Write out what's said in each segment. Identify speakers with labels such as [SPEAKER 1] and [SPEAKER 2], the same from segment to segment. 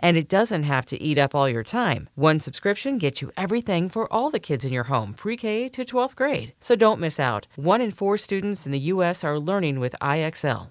[SPEAKER 1] And it doesn't have to eat up all your time. One subscription gets you everything for all the kids in your home, pre K to 12th grade. So don't miss out. One in four students in the U.S. are learning with IXL.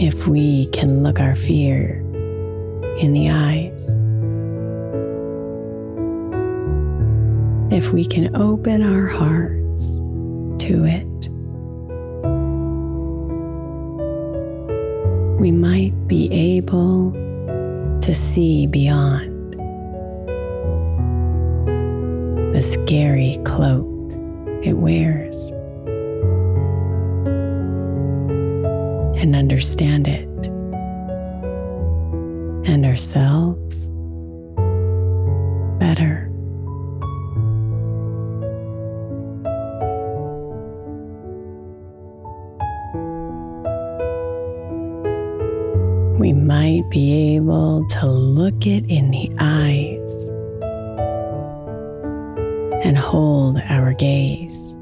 [SPEAKER 2] If we can look our fear in the eyes, if we can open our hearts to it, we might be able to see beyond the scary cloak it wears and understand it and ourselves better. We might be able to look it in the eyes and hold our gaze.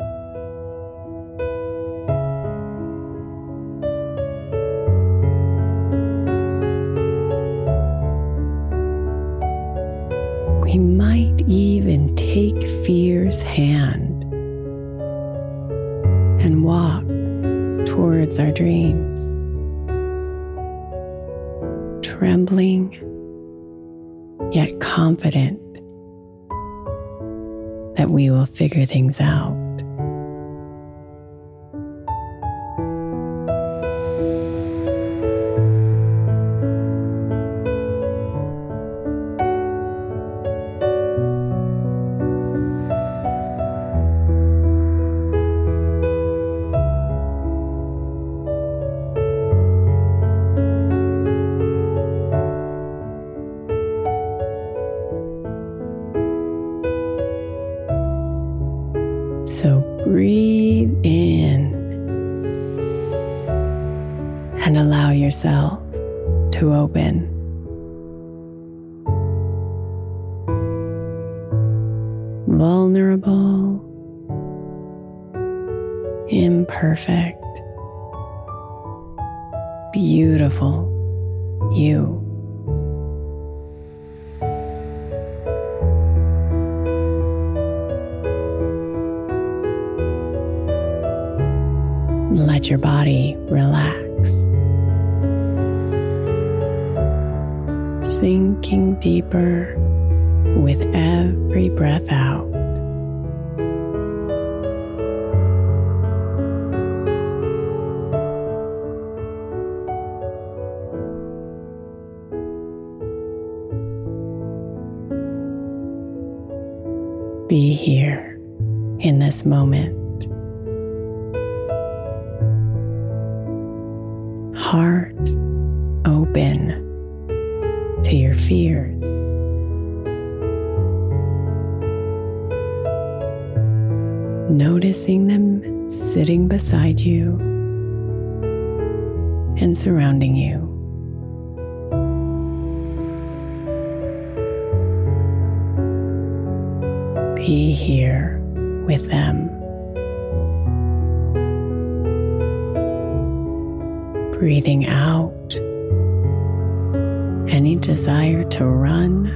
[SPEAKER 2] We might even take fear's hand and walk towards our dreams, trembling yet confident that we will figure things out. So breathe in and allow yourself to open. Vulnerable, imperfect, beautiful you. Let your body relax. Sinking deeper with every breath out. Be here in this moment. Heart open to your fears. Noticing them sitting beside you and surrounding you. Be here with them. Breathing out any desire to run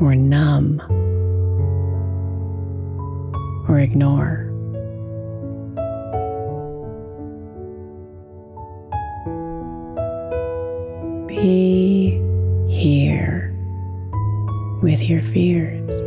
[SPEAKER 2] or numb or ignore. Be here with your fears.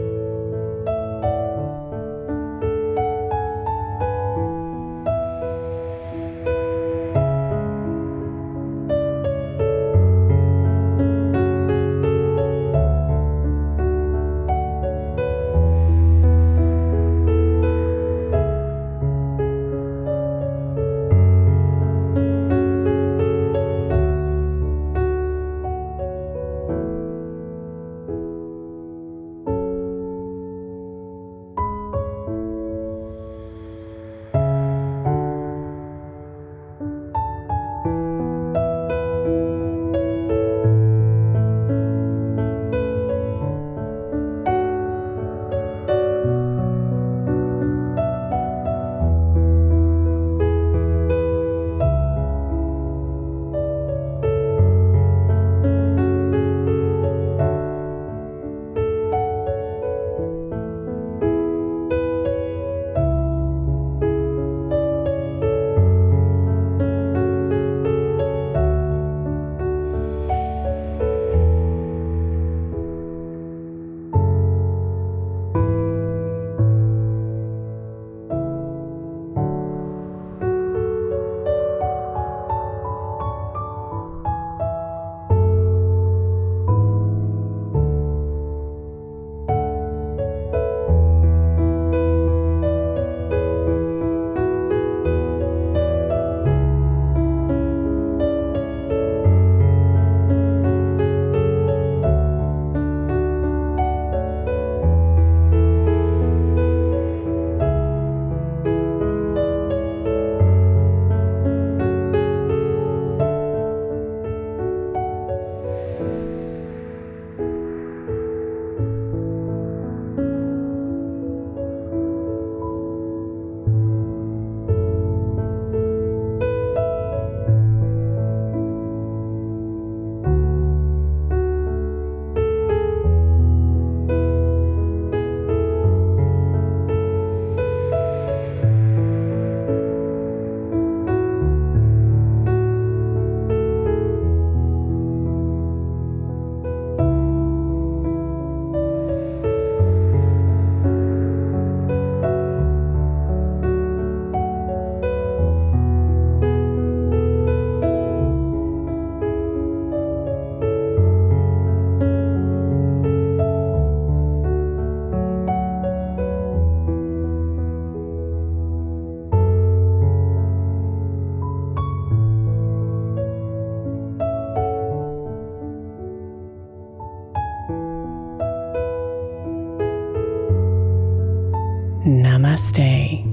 [SPEAKER 2] Namaste,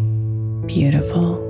[SPEAKER 2] beautiful.